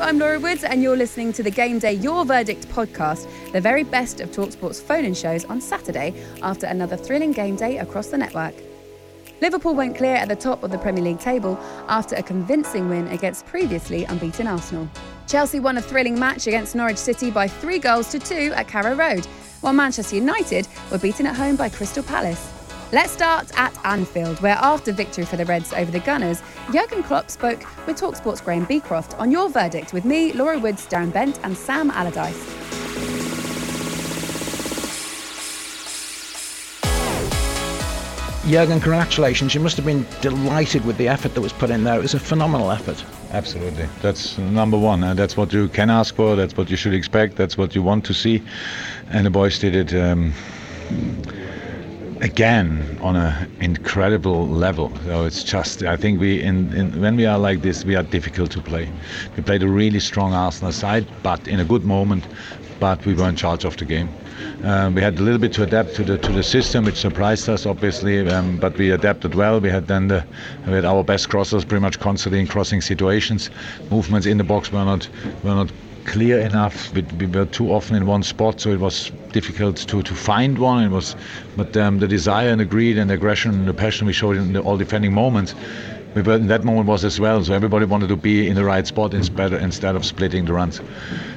I'm Laura Woods, and you're listening to the Game Day Your Verdict podcast, the very best of Talksport's phone in shows on Saturday after another thrilling game day across the network. Liverpool went clear at the top of the Premier League table after a convincing win against previously unbeaten Arsenal. Chelsea won a thrilling match against Norwich City by three goals to two at Carrow Road, while Manchester United were beaten at home by Crystal Palace. Let's start at Anfield, where after victory for the Reds over the Gunners, Jurgen Klopp spoke with Talksport's Graham Beecroft on your verdict with me, Laura Woods, Darren Bent, and Sam Allardyce. Jurgen, congratulations. You must have been delighted with the effort that was put in there. It was a phenomenal effort. Absolutely. That's number one. And that's what you can ask for. That's what you should expect. That's what you want to see. And the boys did it. Um, again on an incredible level. So it's just I think we in, in, when we are like this we are difficult to play. We played a really strong Arsenal side, but in a good moment. But we were in charge of the game. Um, we had a little bit to adapt to the to the system, which surprised us obviously. Um, but we adapted well. We had then the we had our best crossers pretty much constantly in crossing situations. Movements in the box were not were not clear enough. We, we, were too often in one spot, so it was difficult to, to find one. It was, but um, the desire and the greed and the aggression and the passion we showed in the all defending moments, we were in that moment was as well. So everybody wanted to be in the right spot instead instead of splitting the runs.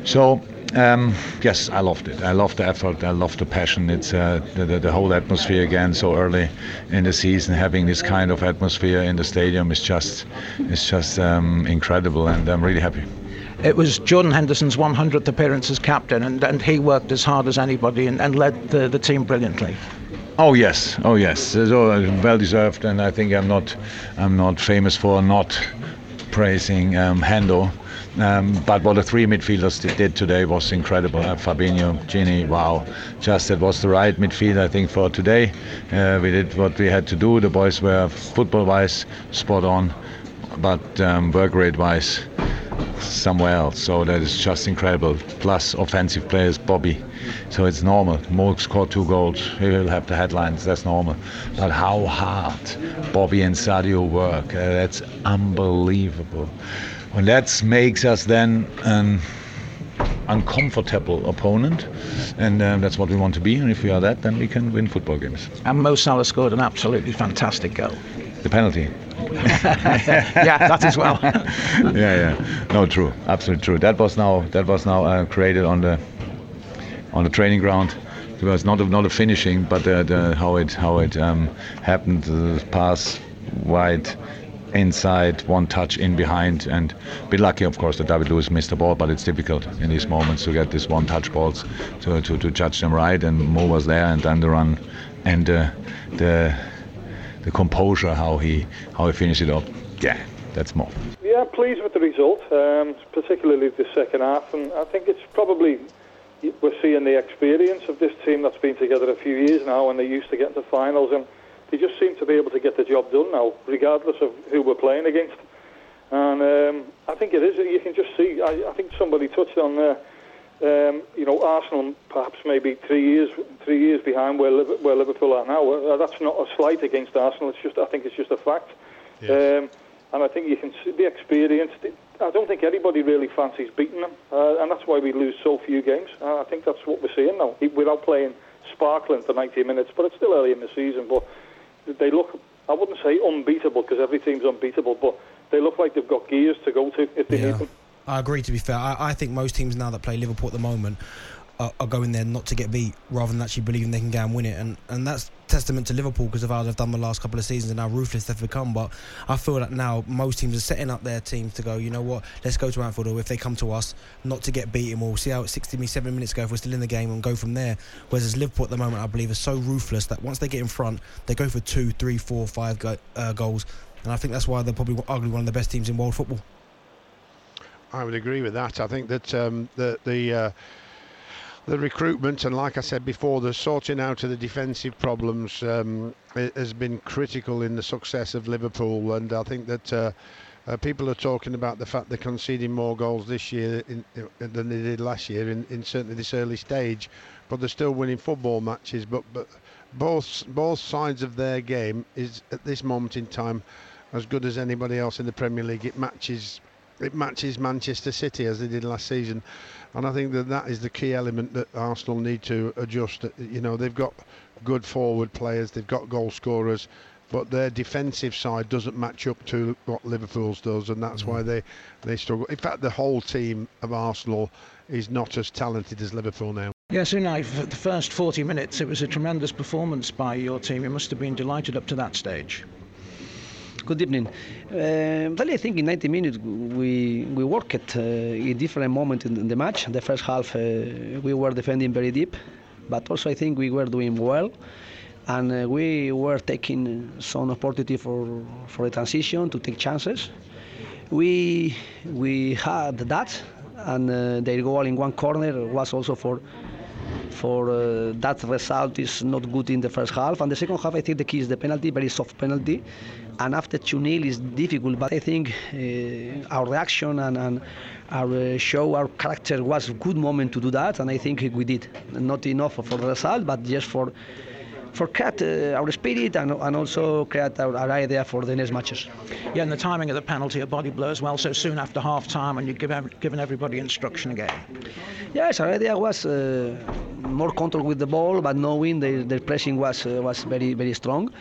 So. Um, yes, I loved it. I loved the effort. I loved the passion. It's uh, the, the, the, whole atmosphere again so early in the season. Having this kind of atmosphere in the stadium is just, is just um, incredible, and I'm really happy. It was Jordan Henderson's 100th appearance as captain, and, and he worked as hard as anybody and, and led the, the team brilliantly. Oh yes, oh yes, so well deserved, and I think I'm not, I'm not famous for not praising um, Hendo. Um, but what the three midfielders did today was incredible. Uh, Fabinho, Gini, wow. Just it was the right midfield, I think, for today. Uh, we did what we had to do. The boys were football wise spot on, but um, work rate wise somewhere else. So that is just incredible. Plus offensive players, Bobby. So it's normal. Mo scored two goals. He will have the headlines. That's normal. But how hard Bobby and Sadio work, uh, that's unbelievable. And that makes us then an uncomfortable opponent. And um, that's what we want to be. And if we are that, then we can win football games. And Mo Salah scored an absolutely fantastic goal. The penalty. yeah, that as well. yeah, yeah. No, true. Absolutely true. That was now that was now uh, created on the on the training ground. It was not a, not a finishing, but the, the, how it how it um, happened. The pass wide inside, one touch in behind, and a bit lucky, of course, that David Luiz missed the ball, but it's difficult in these moments to get these one touch balls to, to, to judge them right. And Mo was there, and then the run and uh, the the composure, how he how he finished it up. Yeah, that's more. Yeah, pleased with the result, um, particularly the second half, and I think it's probably we're seeing the experience of this team that's been together a few years now, and they used to get to finals, and they just seem to be able to get the job done now, regardless of who we're playing against. And um, I think it is. You can just see. I, I think somebody touched on there. Um, you know, Arsenal perhaps maybe three years three years behind where, Liverpool, where Liverpool are now. Uh, that's not a slight against Arsenal. It's just I think it's just a fact. Yeah. Um, and I think you can see the experience. I don't think anybody really fancies beating them, uh, and that's why we lose so few games. Uh, I think that's what we're seeing now, without playing sparkling for 90 minutes. But it's still early in the season. But they look, I wouldn't say unbeatable because every team's unbeatable, but they look like they've got gears to go to if they Yeah. need them. I agree. To be fair, I, I think most teams now that play Liverpool at the moment are, are going there not to get beat, rather than actually believing they can go and win it. And and that's testament to Liverpool because of how they've done the last couple of seasons and how ruthless they've become. But I feel that now most teams are setting up their teams to go. You know what? Let's go to Anfield, or if they come to us, not to get beaten. We'll see how it's 60 me seven minutes ago if we're still in the game and go from there. Whereas as Liverpool at the moment, I believe, are so ruthless that once they get in front, they go for two, three, four, five go, uh, goals. And I think that's why they're probably arguably one of the best teams in world football. I would agree with that. I think that um, the the uh, the recruitment and, like I said before, the sorting out of the defensive problems um, has been critical in the success of Liverpool. And I think that uh, uh, people are talking about the fact they're conceding more goals this year in, in, than they did last year in, in certainly this early stage, but they're still winning football matches. But but both both sides of their game is at this moment in time as good as anybody else in the Premier League. It matches it matches Manchester City as they did last season, and I think that that is the key element that Arsenal need to adjust. You know, they've got good forward players, they've got goal scorers, but their defensive side doesn't match up to what Liverpool's does, and that's why mm. they they struggle. In fact, the whole team of Arsenal is not as talented as Liverpool now. Yes, Unai, for the first 40 minutes, it was a tremendous performance by your team. You must have been delighted up to that stage. Good evening. Uh, really, I think in 90 minutes we we worked uh, in different moment in the match. The first half uh, we were defending very deep, but also I think we were doing well, and uh, we were taking some opportunity for for a transition to take chances. We we had that, and uh, their goal in one corner was also for for uh, that result is not good in the first half. And the second half, I think the key is the penalty, very soft penalty. And after 2 0 is difficult, but I think uh, our reaction and, and our uh, show, our character was a good moment to do that, and I think we did. Not enough for the result, but just for for create uh, our spirit and, and also create our, our idea for the next matches. Yeah, and the timing of the penalty, a body blow as well, so soon after half time, and you've given, given everybody instruction again. Yes, our idea was uh, more control with the ball, but knowing the, their pressing was uh, was very very strong,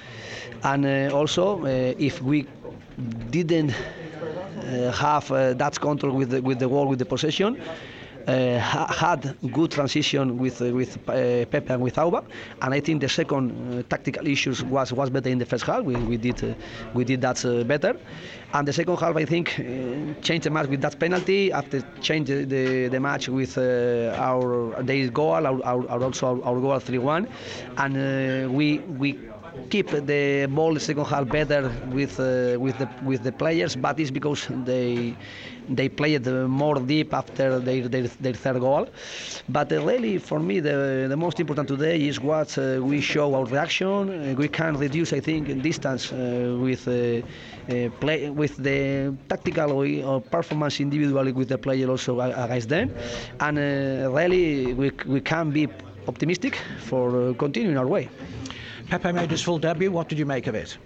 and uh, also uh, if we didn't uh, have uh, that control with the, with the ball with the possession. Uh, ha- had good transition with uh, with uh, Pepe and with Auba, and I think the second uh, tactical issues was was better in the first half. We, we did uh, we did that uh, better, and the second half I think changed the match with that penalty. After change the, the, the match with our their goal, our, our, our also our, our goal 3-1, and uh, we we keep the ball second half better with uh, with the with the players, but it's because they they played more deep after their, their, their third goal. But uh, really, for me, the the most important today is what uh, we show our reaction. Uh, we can reduce, I think, distance uh, with. Uh, play with the tactical or, or performance individually with the player also against them, and really we, we can be optimistic for continuing our way. Pepe made his full debut. What did you make of it?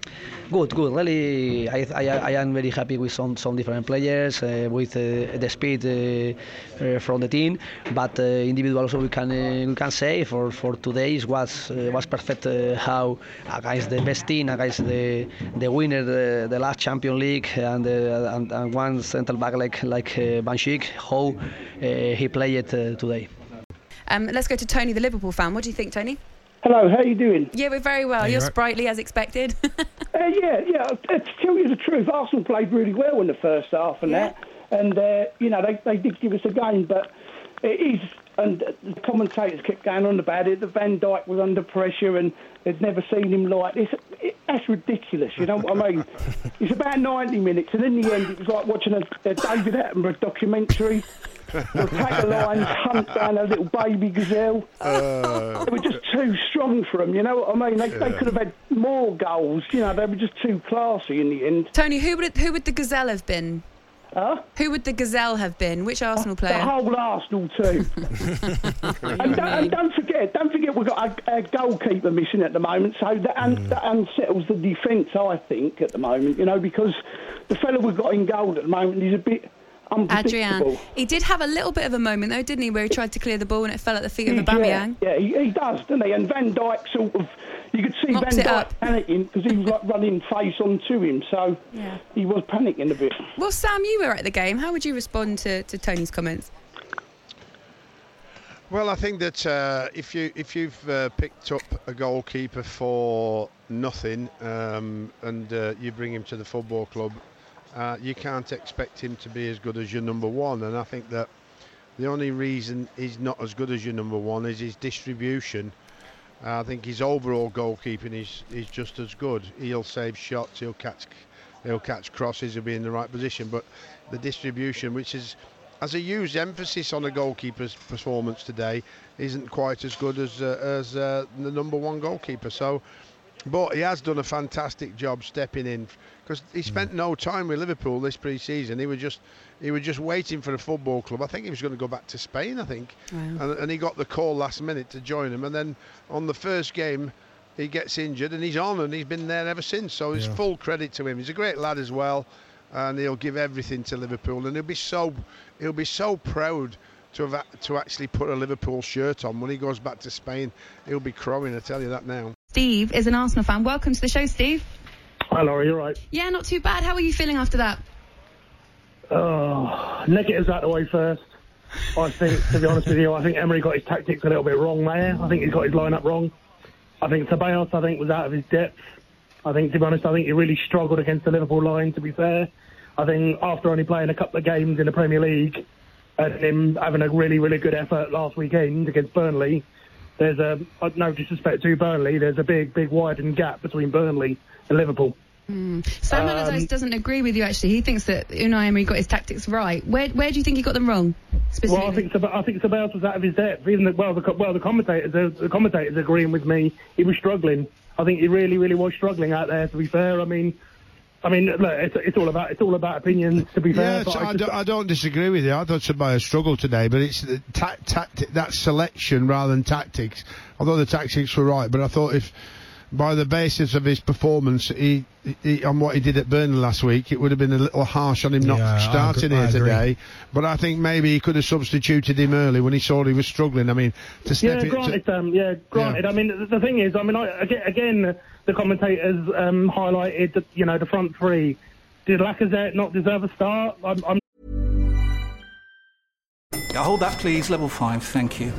Good, good. Really, I, I, I am very happy with some, some different players, uh, with uh, the speed uh, uh, from the team. But uh, individual also we can uh, we can say for, for today it was uh, was perfect uh, how against the best team, against the the winner the, the last Champion League and, uh, and and one central back like like uh, Van Dijk, how uh, he played uh, today. Um, let's go to Tony, the Liverpool fan. What do you think, Tony? Hello, how are you doing? Yeah, we're very well. Hey, You're right. sprightly as expected. Uh, yeah, yeah. uh, To tell you the truth, Arsenal played really well in the first half and that, and uh, you know they, they did give us a game, but it is. And the commentators kept going on about it. The Van Dijk was under pressure, and they'd never seen him like this. It, that's ridiculous. You know what I mean? it's about 90 minutes, and in the end, it was like watching a, a David Attenborough documentary. We'll take the lines, hunt down a little baby gazelle. Uh, they were just too strong for them, you know what I mean? They, they could have had more goals, you know, they were just too classy in the end. Tony, who would it, who would the gazelle have been? Huh? Who would the gazelle have been? Which Arsenal player? The whole Arsenal team. and, don't, and don't forget, don't forget, we've got a, a goalkeeper missing at the moment, so that, un, Mm. that unsettles the defence, I think, at the moment. You know, because the fellow we've got in goal at the moment is a bit unpredictable. Adrian. He did have a little bit of a moment though, didn't he, where he tried to clear the ball and it fell at the feet of Yeah, Aubameyang. yeah, he, he does, doesn't he? And Van Dijk sort of, you could see Mops Van it Dyke panicking because he was like running face on to him, so Yeah. he was panicking a bit. Well, Sam, you were at the game. How would you respond to, to Tony's comments? Well, I think that uh, if you if you've uh, picked up a goalkeeper for nothing um, and uh, you bring him to the football club, uh, you can't expect him to be as good as your number one. And I think that the only reason he's not as good as your number one is his distribution. I think his overall goalkeeping is is just as good. He'll save shots. He'll catch he'll catch crosses. He'll be in the right position. But the distribution, which is as a huge emphasis on a goalkeeper's performance today, isn't quite as good as uh, as uh, the number one goalkeeper. So, but he has done a fantastic job stepping in because he hmm. spent no time with Liverpool this pre-season. He was just he was just waiting for a football club. I think he was going to go back to Spain. I think, and, and he got the call last minute to join him. And then on the first game. He gets injured and he's on and he's been there ever since. So it's Yeah. full credit to him. He's a great lad as well, and he'll give everything to Liverpool. And he'll be so he'll be so proud to have to actually put a Liverpool shirt on when he goes back to Spain. He'll be crowing. I tell you that now. Steve is an Arsenal fan. Welcome to the show, Steve. Hi, Laurie, you're right. Yeah, not too bad. How are you feeling after that? Oh, negatives out the way first. I think, to be honest with you, I think Emery got his tactics a little bit wrong there. I think he's got his lineup wrong. I think Ceballos, I think, was out of his depth. I think, to be honest, I think he really struggled against the Liverpool line, to be fair. I think after only playing a couple of games in the Premier League and him having a really, really good effort last weekend against Burnley, there's a, no disrespect to Burnley, there's a big, big widened gap between Burnley and Liverpool. Sam Um, Allardyce doesn't agree with you. Actually, he thinks that Unai Emery got his tactics right. Where where do you think he got them wrong? Specifically? Well, I think Seb- I think Ceballos was out of his depth. Even the, well, the well the commentators are, the commentators agreeing with me. He was struggling. I think he really, really was struggling out there. To be fair, I mean, I mean, look, it's, it's all about it's all about opinions. To be fair, Yeah, but so I I, just- don't, I don't disagree with you. I thought Ceballos struggled today, but it's the ta- tacti- that selection rather than tactics. Although the tactics were right, but I thought if by the basis of his performance, he, he on what he did at Burnley last week, it would have been a little harsh on him not Yeah, starting agree- here today. But I think maybe he could have substituted him early when he saw he was struggling. I mean, to step yeah, it to- granted, um, yeah, granted. I mean, the, the thing is, I mean, I, again, again, the commentators um, highlighted that you know the front three. Did Lacazette not deserve a start? I'm, I'm Yeah, hold that, please. Level 5, thank you.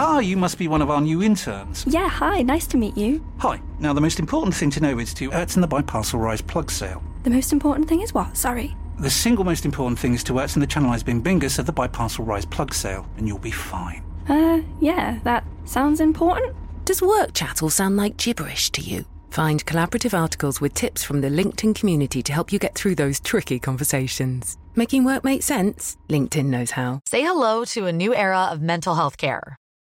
Ah, you must be one of our new interns. Yeah, hi, nice to meet you. Hi. Now, the most important thing to know is to Ertzen the Biparcel Rise plug sale. The most important thing is what? Sorry. The single most important thing is to Ertzen the Channelized Bing Bingus of the Biparcel Rise plug sale, and you'll be fine. Uh, yeah, that sounds important. Does work chat all sound like gibberish to you? Find collaborative articles with tips from the LinkedIn community to help you get through those tricky conversations. Making work make sense? LinkedIn knows how. Say hello to a new era of mental health care.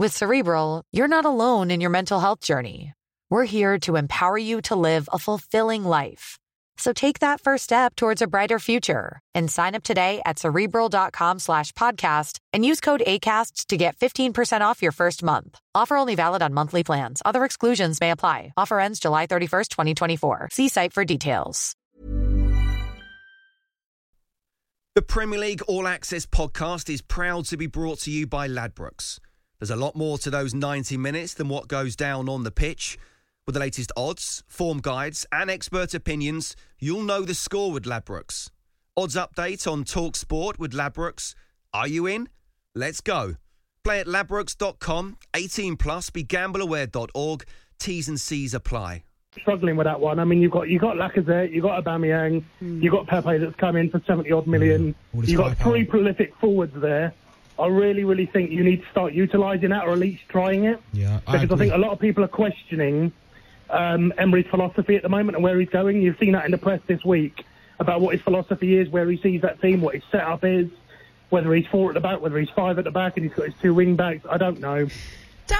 With Cerebral, you're not alone in your mental health journey. We're here to empower you to live a fulfilling life. So take that first step towards a brighter future and sign up today at cerebral.com slash podcast and use code ACAST to get 15% off your first month. Offer only valid on monthly plans. Other exclusions may apply. Offer ends July 31st, 2024. See site for details. The Premier League All Access podcast is proud to be brought to you by Ladbrokes. There's a lot more to those 90 minutes than what goes down on the pitch. With the latest odds, form guides, and expert opinions, you'll know the score with Ladbrokes. Odds update on Talk Sport with Ladbrokes. Are you in? Let's go. Play at ladbrokes.com, 18 plus, begambleaware.org. T's and C's apply. struggling with that one. I mean, you've got you've got Lacazette, you've got Aubameyang, hmm. you've got Pepe that's come in for seventy odd million. Hmm. All this You've got firepower. three prolific forwards there. I really, really think you need to start utilising that, or at least trying it. Yeah, I because I, think a lot of people are questioning um, Emery's philosophy at the moment and where he's going. You've seen that in the press this week about what his philosophy is, where he sees that team, what his setup is, whether he's four at the back, whether he's five at the back, and he's got his two wing backs. I don't know.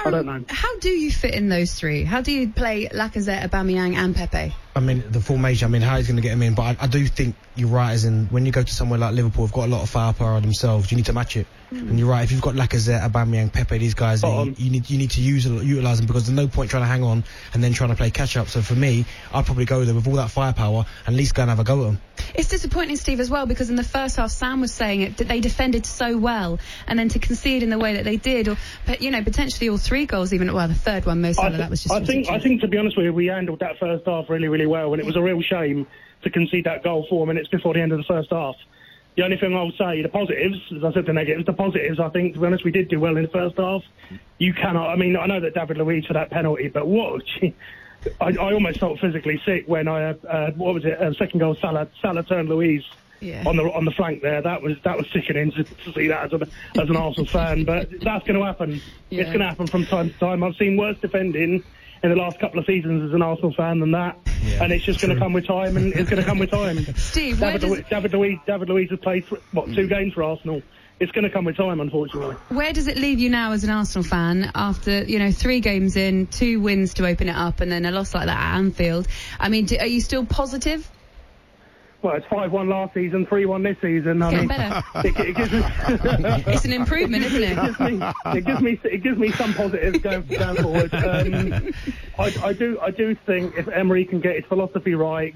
I don't know. How do you fit in those three? How do you play Lacazette, Aubameyang, and Pepe? I mean, the formation, I mean, how he's going to get him in, but I, I do think you're right, as in, when you go to somewhere like Liverpool, they've got a lot of firepower themselves, you need to match it. Mm. And you're right, if you've got Lacazette, Aubameyang, Pepe, these guys, you, you need you need to use utilise them because there's no point trying to hang on and then trying to play catch up. So for me, I'd probably go there with all that firepower and at least go and have a go at them. It's disappointing, Steve, as well, because in the first half, Sam was saying it that they defended so well, and then to concede in the way that they did, or but, you know potentially all three goals, even well the third one, most I, of that was just. I think, I think, to be honest with you, we handled that first half really, really well, and it was a real shame to concede that goal four minutes before the end of the first half. The only thing I'll say, the positives, as I said, the negatives, the positives, I think, to be honest, we did do well in the first half. You cannot, I mean, I know that David Luiz for that penalty, but what, I, I almost felt physically sick when I, uh, uh, what was it, uh, second goal, Salah, Salah turned Luiz Yeah. on the on the flank there. That was that was sickening to, to see that as, a, as an Arsenal fan. But that's going to happen. It's going to happen from time to time. I've seen worse defending in the last couple of seasons as an Arsenal fan than that, and it's just going to come with time. And it's going to come with time. Steve, David, does- David Luiz David Luiz has played what two hmm. games for Arsenal. It's going to come with time, unfortunately. Where does it leave you now as an Arsenal fan after you know three games in, two wins to open it up, and then a loss like that at Anfield? I mean, do, are you still positive? Well, it's five one last season, three one this season. I Getting mean, better. It, it gives me, It's an improvement, isn't it? It gives me, it gives me, it gives me some positives going, going forward. Um, I, I do, I do think if Emery can get his philosophy right,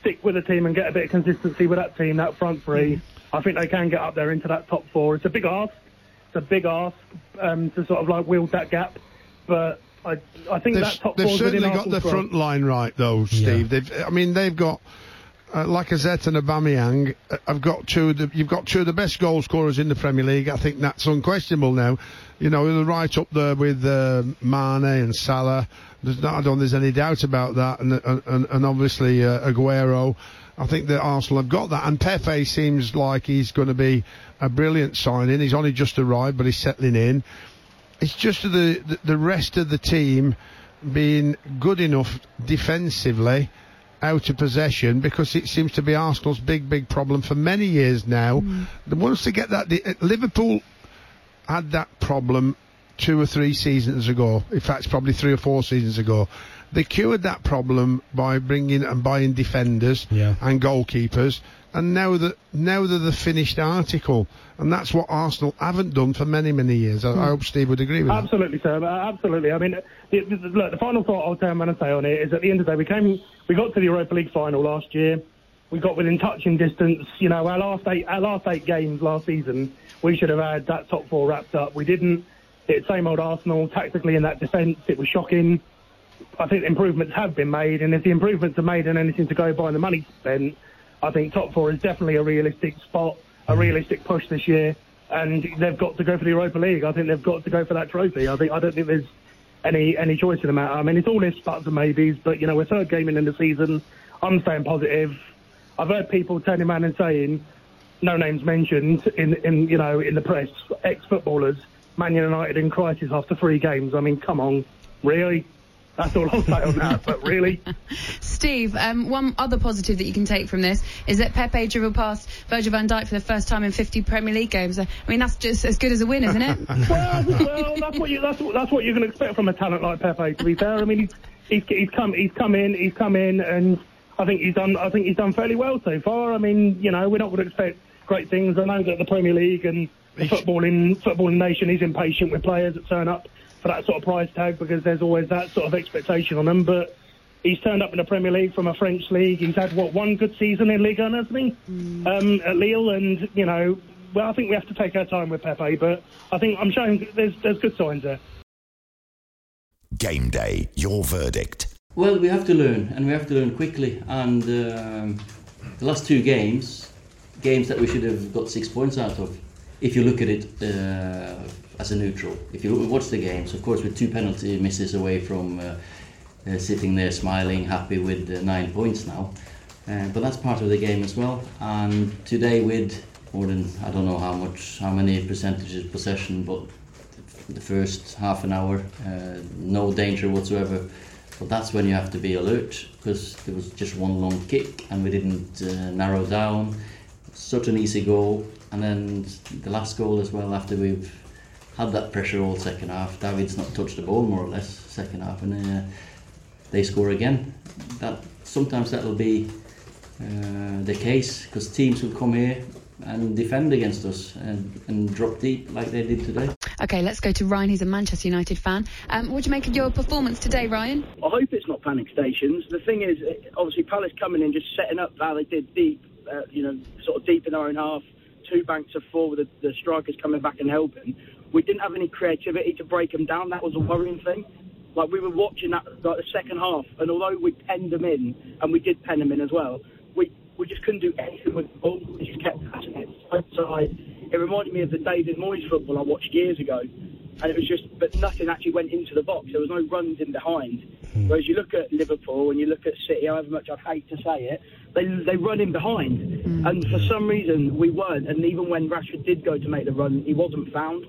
stick with the team and get a bit of consistency with that team, that front three, I think they can get up there into that top four. It's a big ask. It's a big ask um, to sort of like wield that gap, but I, I think They've, that top they've certainly got the front line right, though, Steve. They've, I mean, they've got uh, Lacazette and Aubameyang. Uh, have got two. The, you've got two of the best goal scorers in the Premier League. I think that's unquestionable now. You know, they're right up there with uh, Mane and Salah. There's not, I don't. think There's any doubt about that. And and, and obviously uh, Aguero. I think that Arsenal have got that. And Pepe seems like he's going to be a brilliant signing. He's only just arrived, but he's settling in it's just the the rest of the team being good enough defensively out of possession because it seems to be Arsenal's big big problem for many years now. The Once they get that, the, uh, Liverpool had that problem two or three seasons ago. In fact, it's probably three or four seasons ago. They cured that problem by bringing and buying defenders and goalkeepers. And now that now they're the finished article, and that's what Arsenal haven't done for many many years. I, I hope Steve would agree with that. Absolutely, sir. Uh, Absolutely. I mean, the, the, look, the final thought I'll turn and say on it is at the end of the day, we came, we got to the Europa League final last year. We got within touching distance. You know, our last eight, our last eight games last season, we should have had that top four wrapped up. We didn't. It's same old Arsenal tactically in that defence. It was shocking. I think improvements have been made, and if the improvements are made and anything to go by and the money spent, I think top four is definitely a realistic spot, a mm. realistic push this year, and they've got to go for the Europa League. I think they've got to go for that trophy. I think I don't think there's any any choice in the matter. I mean, it's all ifs, buts, and maybes, but you know, we're third game in in the season. I'm staying positive. I've heard people turning around and saying, no names mentioned in in you know in the press, ex footballers, Man United in crisis after three games. I mean, come on, really? That's all I'll say on that. But really, Steve, um, one other positive that you can take from this is that Pepe dribbled past Virgil van Dijk for the first time in 50 Premier League games. I mean, that's just as good as a win, isn't it? well, well, that's what you that's what, that's what you can expect from a talent like Pepe. To be fair, I mean, he's, he's he's come he's come in he's come in and I think he's done I think he's done fairly well so far. I mean, you know, we're not going to expect great things. I know that the Premier League and the footballing footballing nation is impatient with players that turn up for that sort of price tag because there's always that sort of expectation on him. but. He's turned up in the Premier League from a French league. He's had what one good season in Ligue 1, hasn't he? Um, at Lille, and you know, well, I think we have to take our time with Pepe, but I think I'm showing there's there's good signs there. Game day, your verdict. Well, we have to learn, and we have to learn quickly. And um, the last two games, games that we should have got six points out of, if you look at it uh, as a neutral. If you watch the games, of course, with two penalty misses away from uh, uh, sitting there smiling, happy with nine points now. Uh, but that's part of the game as well. And today, with more than I don't know how much, how many percentages possession, but the first half an hour, uh, no danger whatsoever. But that's when you have to be alert because there was just one long kick and we didn't narrow down. Such an easy goal, and then the last goal as well after we've had that pressure all second half. David's not touched the ball more or less second half, and uh, they score again. That sometimes that'll be uh, the case because teams will come here and defend against us and, and drop deep like they did today. Okay, let's go to Ryan. He's a Manchester United fan. Um, what do you make of your performance today, Ryan? I hope it's not panic stations. The thing is, obviously, Palace coming in just setting up how they did deep, uh, you know, sort of deep in our own half, two banks of four with the, the strikers coming back and helping. We didn't have any creativity to break them down. That was a worrying thing. Like we were watching that like the second half, and although we penned them in, and we did pen them in as well, we we just couldn't do anything with the ball. We just kept passing it side to side. It reminded me of the David Moyes football I watched years ago, and it was just, but nothing actually went into the box. There was no runs in behind. Hmm. Whereas you look at Liverpool and you look at City, however much I hate to say it, they they run in behind, hmm. and for some reason we weren't. And even when Rashford did go to make the run, he wasn't found.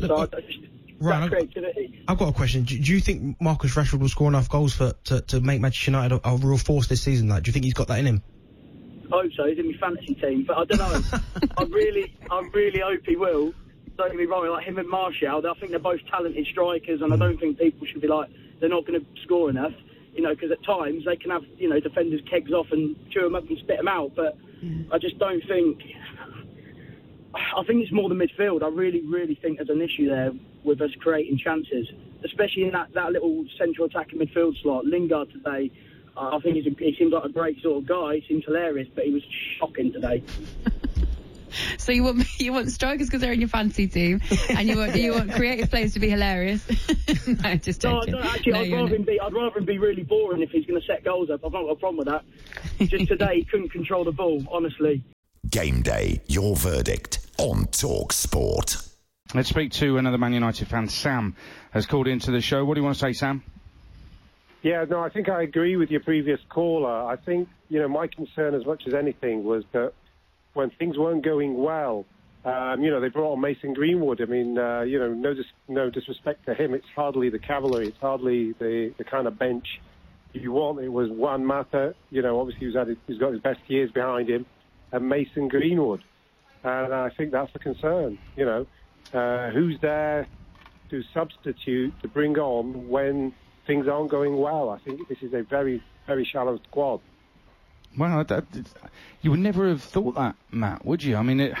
So I, I just, Right, that I've- creativity. I've got a question. Do, do you think Marcus Rashford will score enough goals for to, to make Manchester United a, a real force this season? Like, do you think he's got that in him? I hope so. He's in my fantasy team, but I don't know. I really, I really hope he will. Don't get me wrong, like him and Martial, I think they're both talented strikers, and I don't think people should be like they're not going to score enough. You know, because at times they can have you know defenders kegs off and chew them up and spit them out. But I just don't think. I think it's more the midfield. I really, really think there's an issue there with us creating chances, especially in that, that little central attacking midfield slot. Lingard today, uh, I think he's a, he seems like a great sort of guy. He seems hilarious, but he was shocking today. So you want you want strikers because they're in your fantasy team, and you want you want creative players to be hilarious. no, just No, joking. no, actually, No, I'd rather not. him be. I'd rather him be really boring if he's going to set goals up. I've not got a problem with that. Just today, he couldn't control the ball. Honestly. Game day, your verdict on Talk Sport. Let's speak to another Man United fan. Sam has called into the show. What do you want to say, Sam? Yeah, no, I think I agree with your previous caller. I think, you know, my concern as much as anything was that when things weren't going well, um, you know, they brought on Mason Greenwood. I mean, uh, you know, no, dis- no disrespect to him. It's hardly the cavalry. It's hardly the, the kind of bench you want. It was Juan Mata, you know, obviously he's, had his, he's got his best years behind him, and Mason Greenwood. And I think that's a concern, you know. Uh, who's there to substitute, to bring on when things aren't going well? I think this is a very, very shallow squad. Well, that, you would never have thought that, Matt, would you? I mean, it,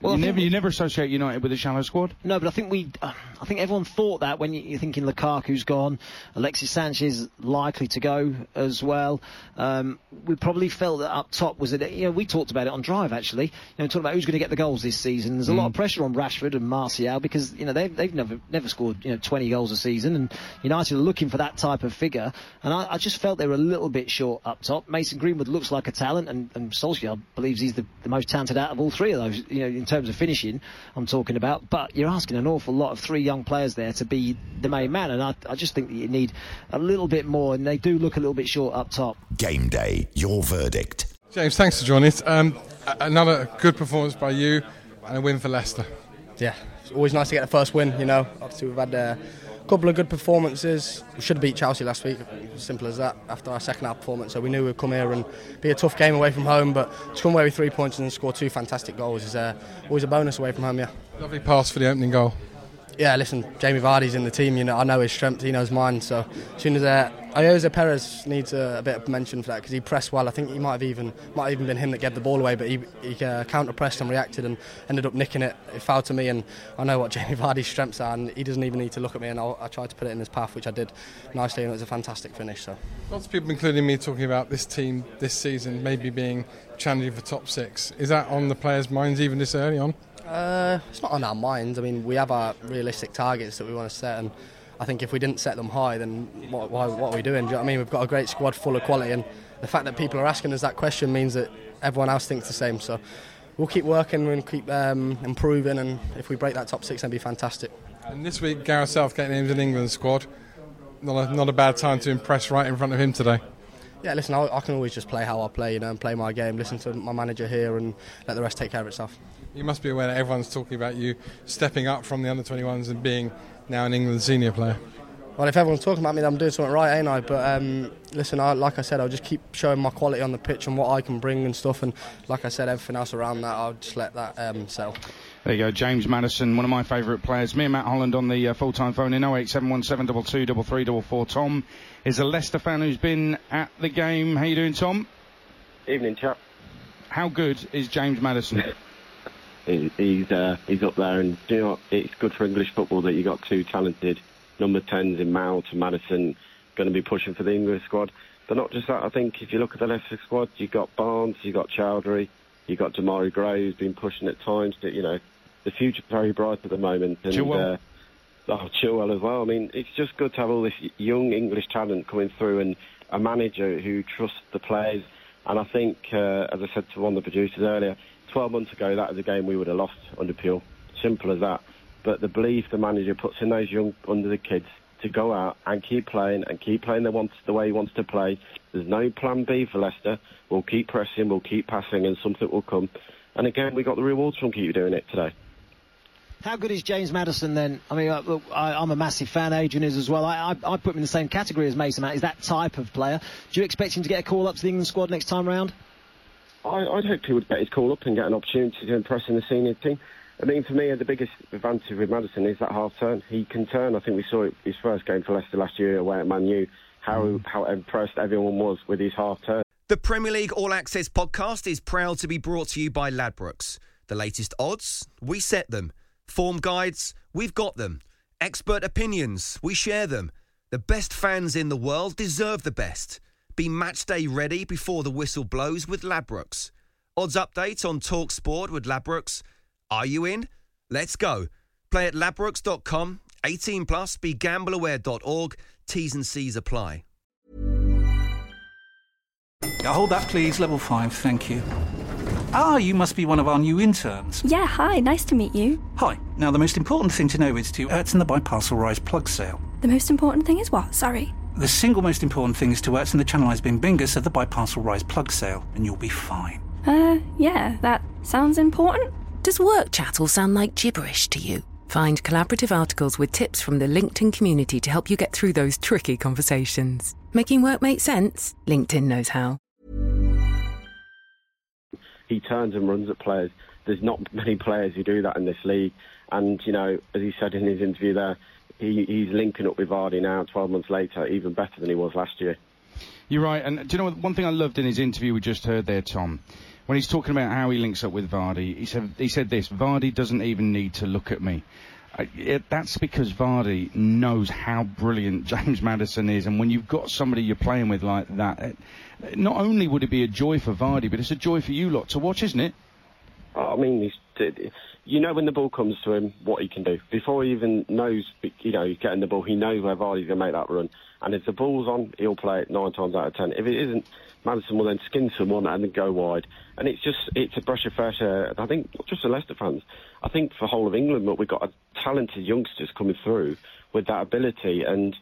Well, you think never you never associate United with a shallow squad. No, but I think we, uh, I think everyone thought that when you- you're thinking Lukaku's gone, Alexis Sanchez likely to go as well. Um, we probably felt that up top was it. You know, we talked about it on Drive actually. You know, talking about who's going to get the goals this season. There's a lot of pressure on Rashford and Martial because you know they've they've never never scored you know 20 goals a season, and United are looking for that type of figure. And I, I just felt they were a little bit short up top. Mason Greenwood looks like a talent, and, and Solskjaer believes he's the, the most talented out of all three of those. You know, in terms of finishing, I'm talking about. But you're asking an awful lot of three young players there to be the main man, and I, I just think that you need a little bit more, and they do look a little bit short up top. Game day, your verdict. James, thanks for joining us. Um, another good performance by you and a win for Leicester. yeah, it's always nice to get the first win. You know, obviously we've had uh, a couple of good performances. We should have beat Chelsea last week, simple as that. After our second half performance, so we knew we'd come here and be a tough game away from home. But to come away with three points and score two fantastic goals is uh, always a bonus away from home. Yeah. Lovely pass for the opening goal. Yeah, listen, Jamie Vardy's in the team. You know, I know his strength. He knows mine. So as soon as uh, Ayoze Perez needs a, a bit of mention for that because he pressed well. I think he might have even might have even been him that gave the ball away, but he, he uh, counter pressed and reacted and ended up nicking it. It fouled to me, and I know what Jamie Vardy's strengths are, and he doesn't even need to look at me. And I'll, I tried to put it in his path, which I did nicely, and it was a fantastic finish. So. Lots of people, including me, talking about this team this season maybe being challenging for top six. Is that on the players' minds even this early on? Uh, it's not on our minds. I mean, we have our realistic targets that we want to set, and I think if we didn't set them high, then what, why, what are we doing? Do you know what I mean? We've got a great squad full of quality, and the fact that people are asking us that question means that everyone else thinks the same. So we'll keep working and keep um, improving, and if we break that top six, that'd be fantastic. And this week, Gareth Southgate names an England squad. not a, not a bad time to impress right in front of him today. Yeah, listen, I, I can always just play how I play, you know, and play my game. Listen to my manager here, and let the rest take care of itself. You must be aware that everyone's talking about you stepping up from the under 21s and being now an England senior player. Well, if everyone's talking about me, then I'm doing something right, ain't I? But um, listen, I, like I said, I'll just keep showing my quality on the pitch and what I can bring and stuff. And like I said, everything else around that, I'll just let that um, settle. There you go, James Maddison, one of my favourite players. Me and Matt Holland on the uh, full-time phone in 08717223344. Tom is a Leicester fan who's been at the game. How you doing, Tom? Evening, chap. How good is James Maddison? He- he's uh, he's up there, and you know it's good for English football that you got two talented number tens in Mount and Maddison going to be pushing for the English squad. But not just that. I think if you look at the Leicester squad, you've got Barnes, you've got Choudhury, you've got Demarai Gray, who's been pushing at times. That you know, the future's very bright at the moment. And, Chilwell. Uh, oh, Chilwell as well. I mean, it's just good to have all this young English talent coming through and a manager who trusts the players. And I think, uh, as I said to one of the producers earlier, 12 months ago, that was a game we would have lost under Puel. Simple as that. But the belief the manager puts in those young under the kids to go out and keep playing and keep playing the, wants, the way he wants to play. There's no plan B for Leicester. We'll keep pressing, we'll keep passing, and something will come. And again, we got the rewards from keep doing it today. How good is James Maddison then? I mean, uh, look, I, I'm a massive fan. Adrian is as well. I, I, I put him in the same category as Mason Mount. Is that type of player? Do you expect him to get a call up to the England squad next time round? I, I'd hope he would get his call up and get an opportunity to impress in the senior team. I mean, for me, the biggest advantage with Maddison is that half turn. He can turn. I think we saw it his first game for Leicester last year away at Man U, how, mm. how impressed everyone was with his half turn. The Premier League All Access podcast is proud to be brought to you by Ladbrokes. The latest odds, we set them. Form guides, we've got them. Expert opinions, we share them. The best fans in the world deserve the best. Be match day ready before the whistle blows with Ladbrokes. Odds update on Talk Sport with Ladbrokes. Are you in? Let's go. Play at ladbrokes.com, 18 plus. BeGambleAware.org. T's and C's apply. Yeah, hold that, please. Level 5, thank you. Ah, you must be one of our new interns. Yeah, hi, nice to meet you. Hi. Now, the most important thing to know is to Ertzen the Biparcel Rise plug sale. The most important thing is what? Sorry. The single most important thing is to Ertzen the Channelized Bing Bingus of the Biparcel Rise plug sale, and you'll be fine. Uh, yeah, that sounds important. Does work chat all sound like gibberish to you? Find collaborative articles with tips from the LinkedIn community to help you get through those tricky conversations. Making work make sense? LinkedIn knows how. he turns and runs at players. There's not many players who do that in this league. And, you know, as he said in his interview there, he, he's linking up with Vardy now, 12 months later, even better than he was last year. You're right, and do you know what, one thing I loved in his interview we just heard there, Tom, when he's talking about how he links up with Vardy, he said he said this: Vardy doesn't even need to look at me. Uh, it, that's because Vardy knows how brilliant James Maddison is, and when you've got somebody you're playing with like that, it, not only would it be a joy for Vardy, but it's a joy for you lot to watch, isn't it? I mean, he's, you know when the ball comes to him, what he can do. Before he even knows, you know, he's getting the ball, he knows where Vardy's going to make that run. And if the ball's on, he'll play it nine times out of ten. If it isn't, Maddison will then skin someone and then go wide. And it's just, it's a brush of fresh air. I think, not just the Leicester fans, I think for the whole of England, but we've got talented youngsters coming through with that ability and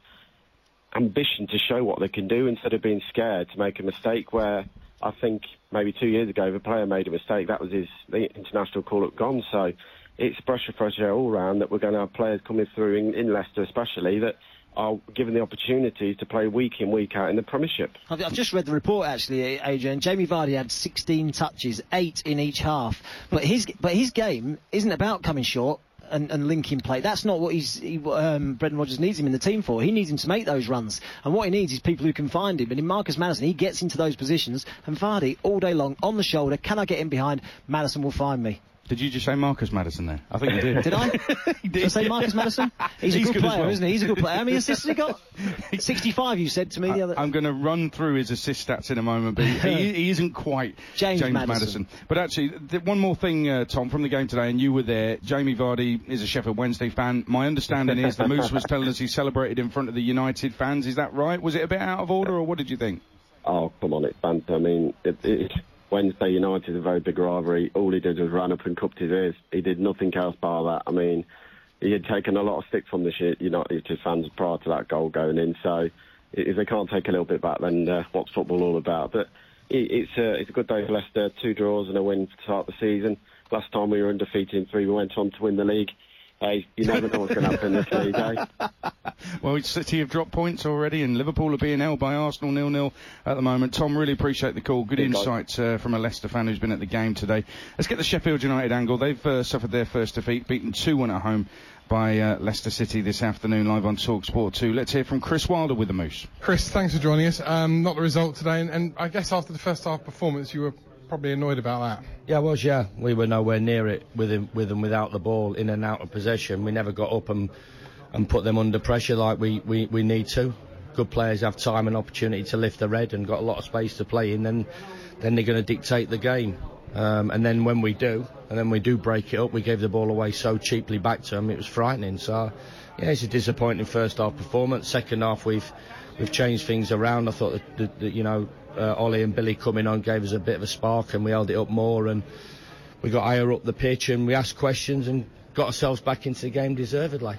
ambition to show what they can do instead of being scared to make a mistake where I think maybe two years ago, if a player made a mistake, that was his international call-up gone. So it's fresh air all round that we're going to have players coming through in, in Leicester especially that are given the opportunity to play week in, week out in the Premiership. I've, I've just read the report actually, Adrian. Jamie Vardy had 16 touches, eight in each half. But his but his game isn't about coming short. And, and linking play. That's not what he's he, um, Brendan Rodgers needs him in the team for. He needs him to make those runs, and what he needs is people who can find him. And in Marcus Maddison, he gets into those positions, and Vardy all day long on the shoulder. Can I get in behind? Maddison will find me. Did you just say Marcus Maddison there? I think you did. Did I? did. I say Marcus Maddison? He's, He's a good, good player, well. isn't he? He's a good player. How many assists has he got? 65, you said to me the other. I'm going to run through his assist stats in a moment, but he, he isn't quite James Madison. Maddison. But actually, th- one more thing, uh, Tom, from the game today, and you were there. Jamie Vardy is a Sheffield Wednesday fan. My understanding is the Moose was telling us he celebrated in front of the United fans. Is that right? Was it a bit out of order, or what did you think? Oh, come on, it's banter. I mean, it, it, Wednesday United is a very big rivalry. All he did was run up and cupped his ears. He did nothing else bar that. I mean, he had taken a lot of stick from the United fans prior to that goal going in. So if they can't take a little bit back, then uh, what's football all about? But it's a it's a good day for Leicester. Two draws and a win to start the season. Last time we were undefeated in three, we went on to win the league. Hey, you never know what's going to happen this league, eh? Well, City have dropped points already, and Liverpool are being held by Arsenal nil-nil at the moment. Tom, really appreciate the call. Good Good insight uh, from a Leicester fan who's been at the game today. Let's get the Sheffield United angle. They've uh, suffered their first defeat, beaten 2-1 at home by uh, Leicester City this afternoon, live on Talk Sport 2. Let's hear from Chris Wilder with the Moose. Chris, thanks for joining us. Um, not the result today, and, and I guess after the first half performance, you were probably annoyed about that. Yeah, I was. Yeah, we were nowhere near it with him, with and without the ball, in and out of possession. We never got up and and put them under pressure like we, we, we need to. Good players have time and opportunity to lift the red and got a lot of space to play in. Then then they're going to dictate the game. Um, and then when we do, and then we do break it up, we gave the ball away so cheaply back to them. It was frightening. So yeah, it's a disappointing first half performance. Second half, we've we've changed things around. I thought that, that, that you know uh, Ollie and Billy coming on gave us a bit of a spark, and we held it up more, and we got higher up the pitch, and we asked questions and got ourselves back into the game deservedly.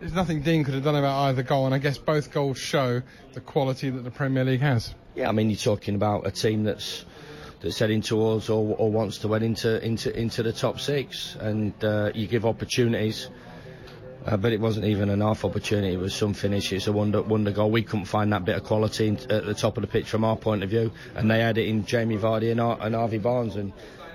There's nothing Dean could have done about either goal, and I guess both goals show the quality that the Premier League has. Yeah, I mean you're talking about a team that's that's heading towards or, or wants to head into into into the top six, and uh, you give opportunities. Uh, but it wasn't even an half opportunity. It was some finish. It's a wonder wonder goal. We couldn't find that bit of quality in, at the top of the pitch from our point of view, and they had it in Jamie Vardy and, Ar- and Harvey Barnes. And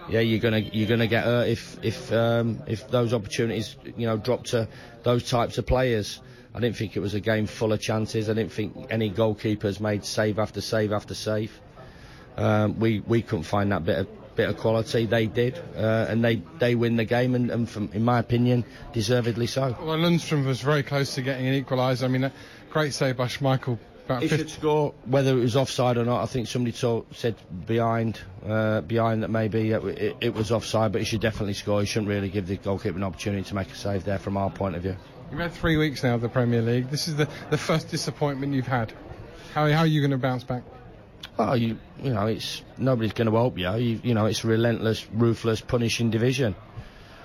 yeah, you're gonna you're gonna get hurt if if um, if those opportunities you know drop to those types of players. I didn't think it was a game full of chances. I didn't think any goalkeepers made save after save after save. Um, we we couldn't find that bit of bit of quality. They did, uh, and they they win the game, and, and from, in my opinion, deservedly so. Well, Lundstram was very close to getting an equaliser. I mean, a great save by Schmeichel. About He 50 should score, whether it was offside or not. I think somebody told, said behind, uh, behind that maybe it, it, it was offside, but he should definitely score. He shouldn't really give the goalkeeper an opportunity to make a save there, from our point of view. You've had three weeks now of the Premier League. This is the, the first disappointment you've had. How, how are you going to bounce back? Oh, you you know, it's nobody's going to help you. you. You know, it's a relentless, ruthless, punishing division.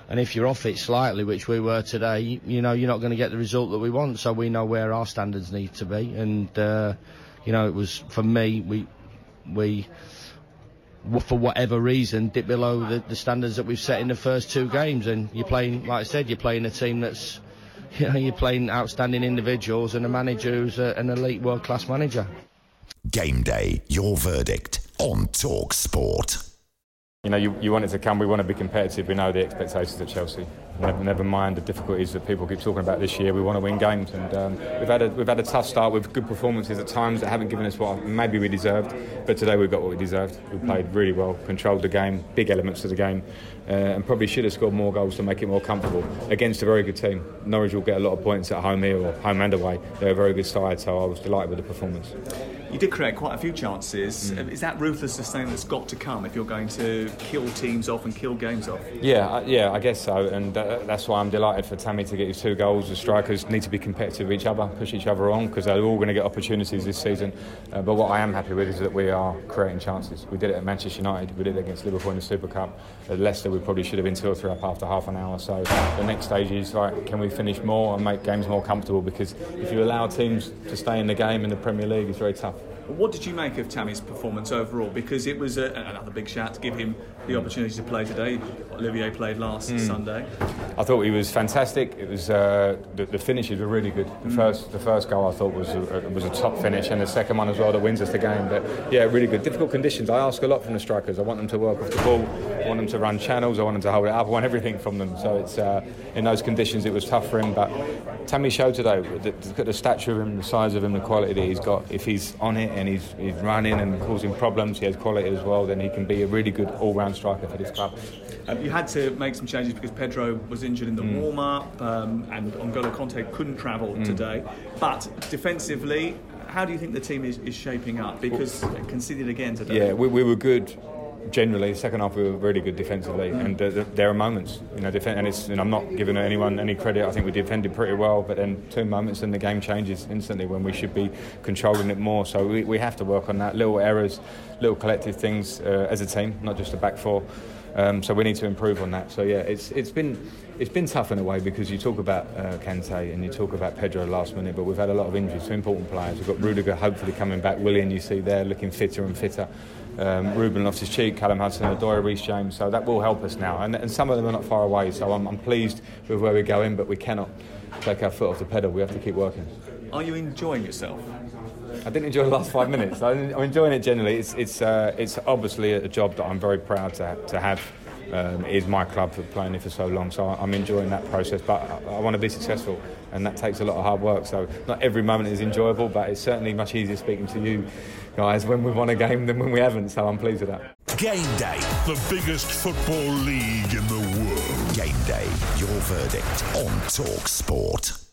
And if you're off it slightly, which we were today, you, know, you're not going to get the result that we want. So we know where our standards need to be. And uh, you know, it was for me, we we for whatever reason dipped below the, the standards that we've set in the first two games. And you're playing, like I said, you're playing a team that's you know, you're playing outstanding individuals and a manager who's a, an elite world class manager. Game day, your verdict on Talk Sport. You know, you, you want it to come. We want to be competitive. We know the expectations at Chelsea. Never, never mind the difficulties that people keep talking about this year. We want to win games, and um, we've had a we've had a tough start with good performances at times that haven't given us what maybe we deserved. But today we got what we deserved. We played really well, controlled the game, big elements of the game, uh, and probably should have scored more goals to make it more comfortable against a very good team. Norwich will get a lot of points at home here or home and away. They're a very good side, so I was delighted with the performance. You did create quite a few chances. Mm. Is that ruthlessness thing that's got to come if you're going to kill teams off and kill games off? Yeah, uh, yeah, I guess so, and uh, that's why I'm delighted for Tammy to get his two goals. The strikers need to be competitive with each other, push each other on, because they're all going to get opportunities this season. Uh, but what I am happy with is that we are creating chances. We did it at Manchester United, we did it against Liverpool in the Super Cup. At Leicester, we probably should have been two or three up after half an hour. So the next stage is like, can we finish more and make games more comfortable? Because if you allow teams to stay in the game in the Premier League, it's very tough. What did you make of Tammy's performance overall? Because it was a, another big shout to give him the opportunity to play today. Olivier played last Mm. Sunday. I thought he was fantastic. It was uh, the, the finishes were really good. The Mm. first the first goal I thought was a, was a top finish, and the second one as well that wins us the game. But yeah, really good. Difficult conditions. I ask a lot from the strikers. I want them to work off the ball. I want them to run channels. I want them to hold it up. I want everything from them. So it's uh, in those conditions it was tough for him. But Tammy showed today. Look at the stature of him, the size of him, the quality that he's got. If he's on it and he's he's running and causing problems, he has quality as well. Then he can be a really good all-round striker for this club. Um, you had to make some changes because Pedro was injured in the Mm. warm up um, and N'Golo Kante couldn't travel Mm. today. But defensively, how do you think the team is, is shaping up? Because they conceded again today. Yeah, we, we were good generally. the Second half, we were really good defensively, and uh, there are moments, you know, defen- and it's. And I'm not giving anyone any credit. I think we defended pretty well, but then two moments and the game changes instantly when we should be controlling it more. So we, we have to work on that. Little errors, little collective things uh, as a team, not just a back four. Um, so we need to improve on that. So yeah, it's it's been it's been tough in a way because you talk about uh, Kante and you talk about Pedro last minute, but we've had a lot of injuries to important players. We've got Rudiger hopefully coming back, Willian you see there looking fitter and fitter. Um, Ruben Loftus Cheek, Callum Hudson, Odoi, Reece James. So that will help us now, and, and some of them are not far away. So I'm, I'm pleased with where we're going, but we cannot take our foot off the pedal. We have to keep working. Are you enjoying yourself? I didn't enjoy the last five minutes. I'm enjoying it generally. It's it's uh, it's obviously a job that I'm very proud to to have. Um, it is my club for playing it for so long, so I'm enjoying that process. But I, I want to be successful, and that takes a lot of hard work. So not every moment is enjoyable, but it's certainly much easier speaking to you guys when we've won a game than when we haven't. So I'm pleased with that. Game day. The biggest football league in the world. Game day. Your verdict on Talk Sport.